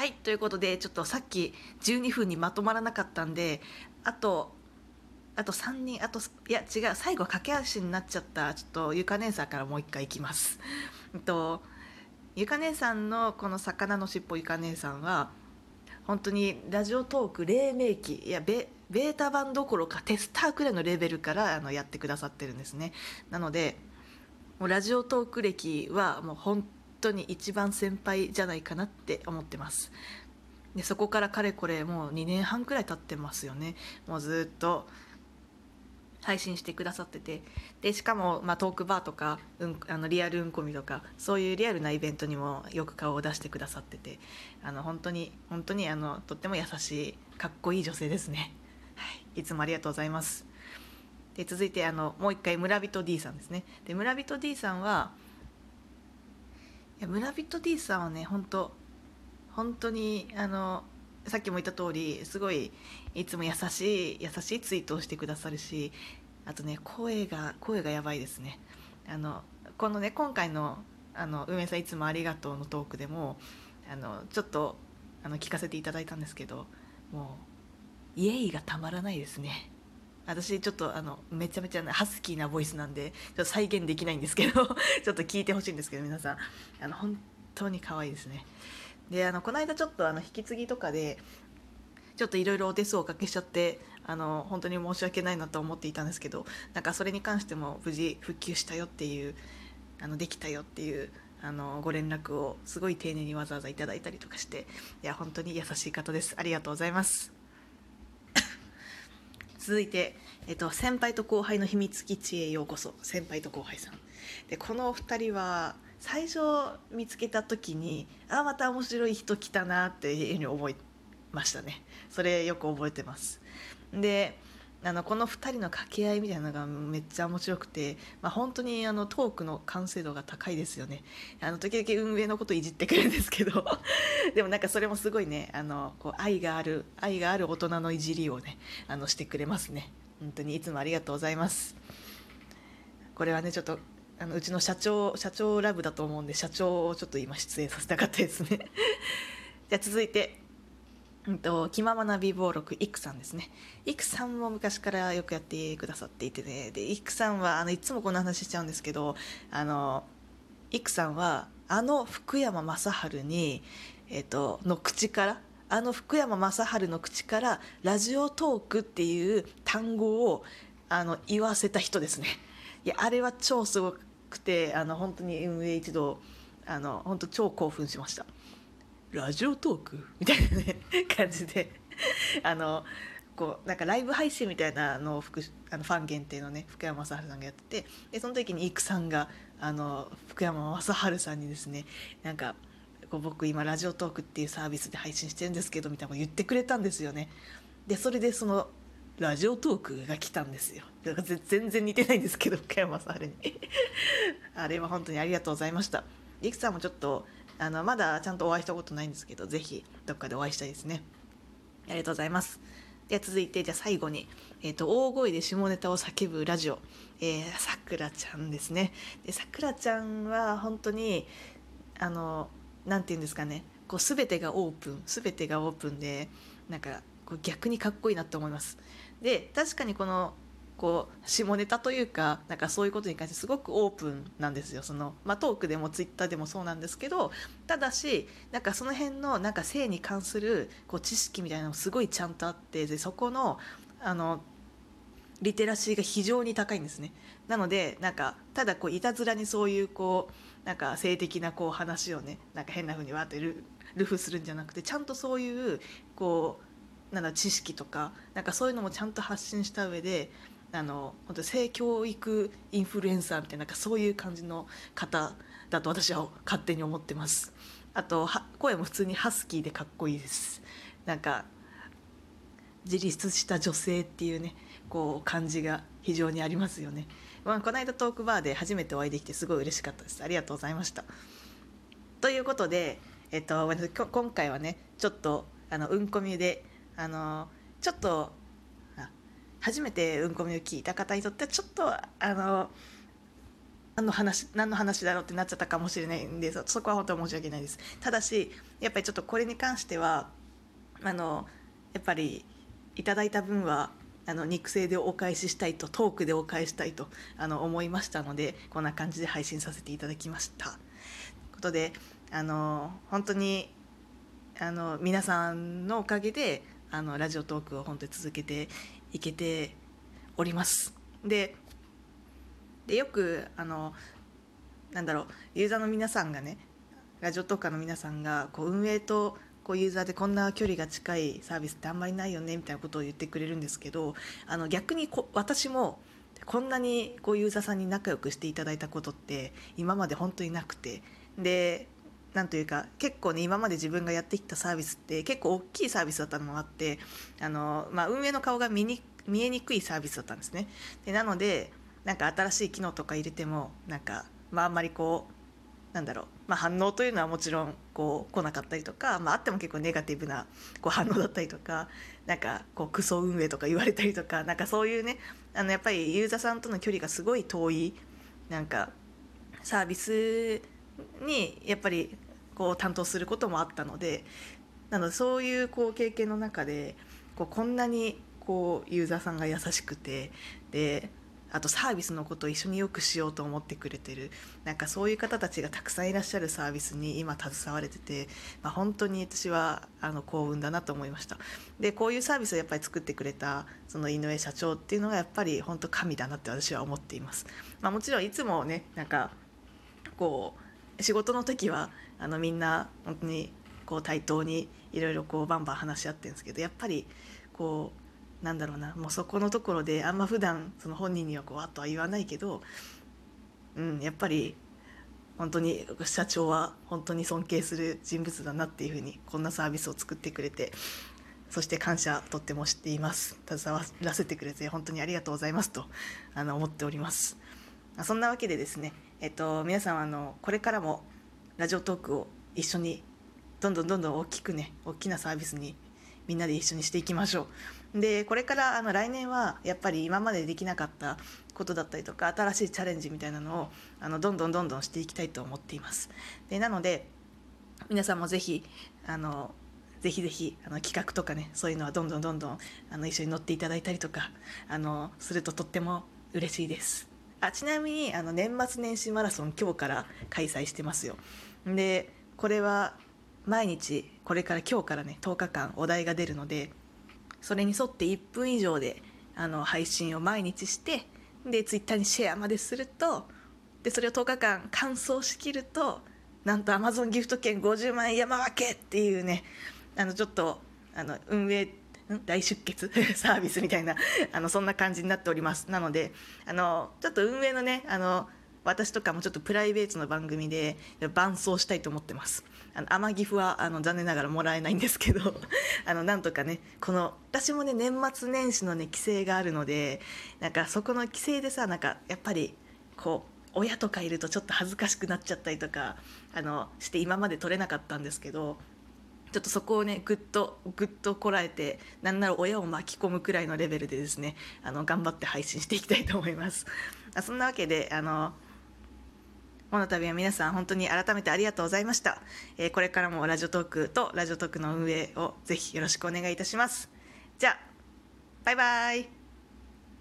はいということでちょっとさっき12分にまとまらなかったんであとあと3人あといや違う最後駆け足になっちゃったちょっとゆか姉さんからもう一回いきます。えっとゆか姉さんのこの「魚のしっぽゆか姉さんは本当にラジオトーク黎明期いやベベータ版どころかテスターくらいのレベルからあのやってくださってるんですねなのでもうラジオトーク歴はもう本当に一番先輩じゃないかなって思ってます。でそこからかれこれもう2年半くらい経ってますよね。もうずっと配信してくださってて。でしかも、まあ、トークバーとか、うん、あのリアルうんこみとかそういうリアルなイベントにもよく顔を出してくださってて。あの本当に本当にあのとっても優しいかっこいい女性ですね、はい、いつもありがとうございます。で続いてあのもう一回村人 D さんですね。で村人 D さんはいや村人 D さんはね本当本当にあのさっきも言った通りすごいいつも優しい優しいツイートをしてくださるしあとね声が声がやばいですね。あのこのね今回のあの運営さんいつもありがとうのトークでもあのちょっとあの聞かせていただいたんですけどもうイエイがたまらないですね。私ちょっとあのめちゃめちゃハスキーなボイスなんでちょっと再現できないんですけど ちょっと聞いてほしいんですけど皆さん。あの本当に可愛いですね。であのこの間ちょっとあの引き継ぎとかでちょっといろいろお手数をおかけしちゃってあの本当に申し訳ないなと思っていたんですけどなんかそれに関しても無事復旧したよっていうあのできたよっていうあのご連絡をすごい丁寧にわざわざいただいたりとかしていや本当に優しい方です。ありがとうございます。続いて、えっと、先輩と後輩の秘密基地へようこそ。先輩と後輩さん。でこのお二人は最初見つけた時にあまた面白い人来たなっていうふうに思いましたね。それよく覚えてます。であのこの2人の掛け合いみたいなのがめっちゃ面白くて、まあ、本当にあのトークの完成度が高いですよね。あの時々運営のこといじってくるんですけど。でもなんかそれもすごいねあのこう愛がある愛がある大人のいじりをねあのしてくれますね。本当にいつもありがとうございます。これはねちょっとあのうちの社長社長ラブだと思うんで社長をちょっと今出演させたかったですね。じゃあ続いてうんと、気ままな美貌録イクさんですね。イクさんも昔からよくやってくださっていてね。でイクさんはあのいつもこんな話しちゃうんですけどあのイクさんはあの福山雅治に、えっと、の口からあの福山雅治の口からラジオトークっていう単語をあの言わせた人ですね。いやあれは超すごくてあの本当に運営一同あの本当超興奮しました。ラジオトーク？みたいなね感じで。あのこうなんかライブ配信みたいなのを福あのファン限定のね福山雅治さんがやっててでその時にイクさんがあの福山雅治さんにですねなんかこう僕今ラジオトークっていうサービスで配信してるんですけどみたいなこと言ってくれたんですよね。でそれでそのラジオトークが来たんですよ。だから全然似てないんですけど福山さんあれに。あれは本当にありがとうございました。りくさんもちょっとあのまだちゃんとお会いしたことないんですけどぜひどっかでお会いしたいですね。ありがとうございます。では続いてじゃあ最後に、えーと、大声で下ネタを叫ぶラジオ。さくらちゃんですね。でさくらちゃんは本当にあの何て言うんですかね。こう全てがオープン全てがオープンでなんかこう逆にかっこいいなと思います。で確かにこのこう下ネタというかなんかそういうことに関してすごくオープンなんですよ。その、まあ、トークでもツイッターでもそうなんですけどただしなんかその辺のなんか性に関するこう知識みたいなのもすごいちゃんとあってでそこのあのリテラシーが非常に高いんですね。なのでなんかただこういたずらにそういうこうなんか性的なこう話をねなんか変な風にわってルルフするんじゃなくてちゃんとそういうこうなんだ知識とかなんかそういうのもちゃんと発信した上であの本当性教育インフルエンサーみたいななんかそういう感じの方だと私は勝手に思ってます。あと声も普通にハスキーでかっこいいです。なんか自立した女性っていうねこう感じが非常にありますよね、まあ、この間トークバーで初めてお会いできてすごい嬉しかったです。ありがとうございました。ということで、えっと、今回はねちょっとあのうんこみであのちょっと初めてうんこみを聞いた方にとってはちょっとあの何の話何の話だろうってなっちゃったかもしれないんでそこは本当に申し訳ないですただしやっぱりちょっとこれに関してはあのやっぱりいただいた分はあの肉声でお返ししたいとトークでお返したいとあの思いましたのでこんな感じで配信させていただきました。ということであの本当にあの皆さんのおかげであのラジオトークを本当に続けていけております。ででよくあのなんだろうユーザーの皆さんがねラジオトーカーの皆さんがこう運営とこうユーザーでこんな距離が近いサービスってあんまりないよねみたいなことを言ってくれるんですけどあの逆にこ私もこんなにこうユーザーさんに仲良くしていただいたことって今まで本当になくてでなんというか結構ね今まで自分がやってきたサービスって結構大きいサービスだったのもあってあの、まあ、運営の顔が見に見えにくいサービスだったんですね。でなのでなんか新しい機能とか入れてもなんか、まあ、あんまりこうなんだろう、まあ、反応というのはもちろんこう来なかったりとか、まあ、あっても結構ネガティブなこう反応だったりとかなんかこうクソ運営とか言われたりとかなんかそういうねあのやっぱりユーザーさんとの距離がすごい遠いなんかサービスにやっぱりこう担当することもあったのでなのでそういうこう経験の中でこうこんなにこうユーザーさんが優しくてであとサービスのことを一緒によくしようと思ってくれてるなんかそういう方たちがたくさんいらっしゃるサービスに今携われてて、まあ、本当に私はあの幸運だなと思いました。でこういうサービスをやっぱり作ってくれたその井上社長っていうのがやっぱり本当神だなって私は思っています、まあ、もちろんいつもねなんかこう仕事の時はあのみんな本当にこう対等にいろいろこうバンバン話し合ってるんですけどやっぱりこうなんだろうなもうそこのところであんま普段その本人にはこうわっとは言わないけど、うん、やっぱり本当に社長は本当に尊敬する人物だなっていうふうにこんなサービスを作ってくれてそして感謝とっても知っています。携わらせてくれて本当にありがとうございますとあの思っております。そんなわけでですね、えっと、皆さんあのこれからもラジオトークを一緒にどんどんどんどん大きくね大きなサービスにみんなで一緒にしていきましょう。でこれからあの来年はやっぱり今までできなかったことだったりとか新しいチャレンジみたいなのをあのどんどんどんどんしていきたいと思っています。でなので皆さんもぜひあのぜひぜひあの企画とかねそういうのはどんどんどんどんあの一緒に乗っていただいたりとかあのするととっても嬉しいです。あちなみにあの年末年始マラソン今日から開催してますよ。でこれは毎日これから今日からね10日間お題が出るのでそれに沿って1分以上であの配信を毎日してでツイッターにシェアまでするとでそれを10日間完走しきるとなんとアマゾンギフト券50万円山分けっていうねあのちょっとあの運営大出血 サービスみたいな あのそんな感じになっております。なのであのちょっと運営のねあの私とかもちょっとプライベートの番組で伴走したいと思ってます。あの天岐阜はあの残念ながらもらえないんですけど あのなんとかねこの私もね年末年始のね規制があるのでなんかそこの規制でさなんかやっぱりこう親とかいるとちょっと恥ずかしくなっちゃったりとかあのして今まで取れなかったんですけどちょっとそこをねぐっとぐっとこらえてなんなら親を巻き込むくらいのレベルでですねあの頑張って配信していきたいと思います。そんなわけであのこの度は皆さん本当に改めてありがとうございました。えー、これからもラジオトークとラジオトークの運営をぜひよろしくお願いいたします。じゃあ、バイバイ。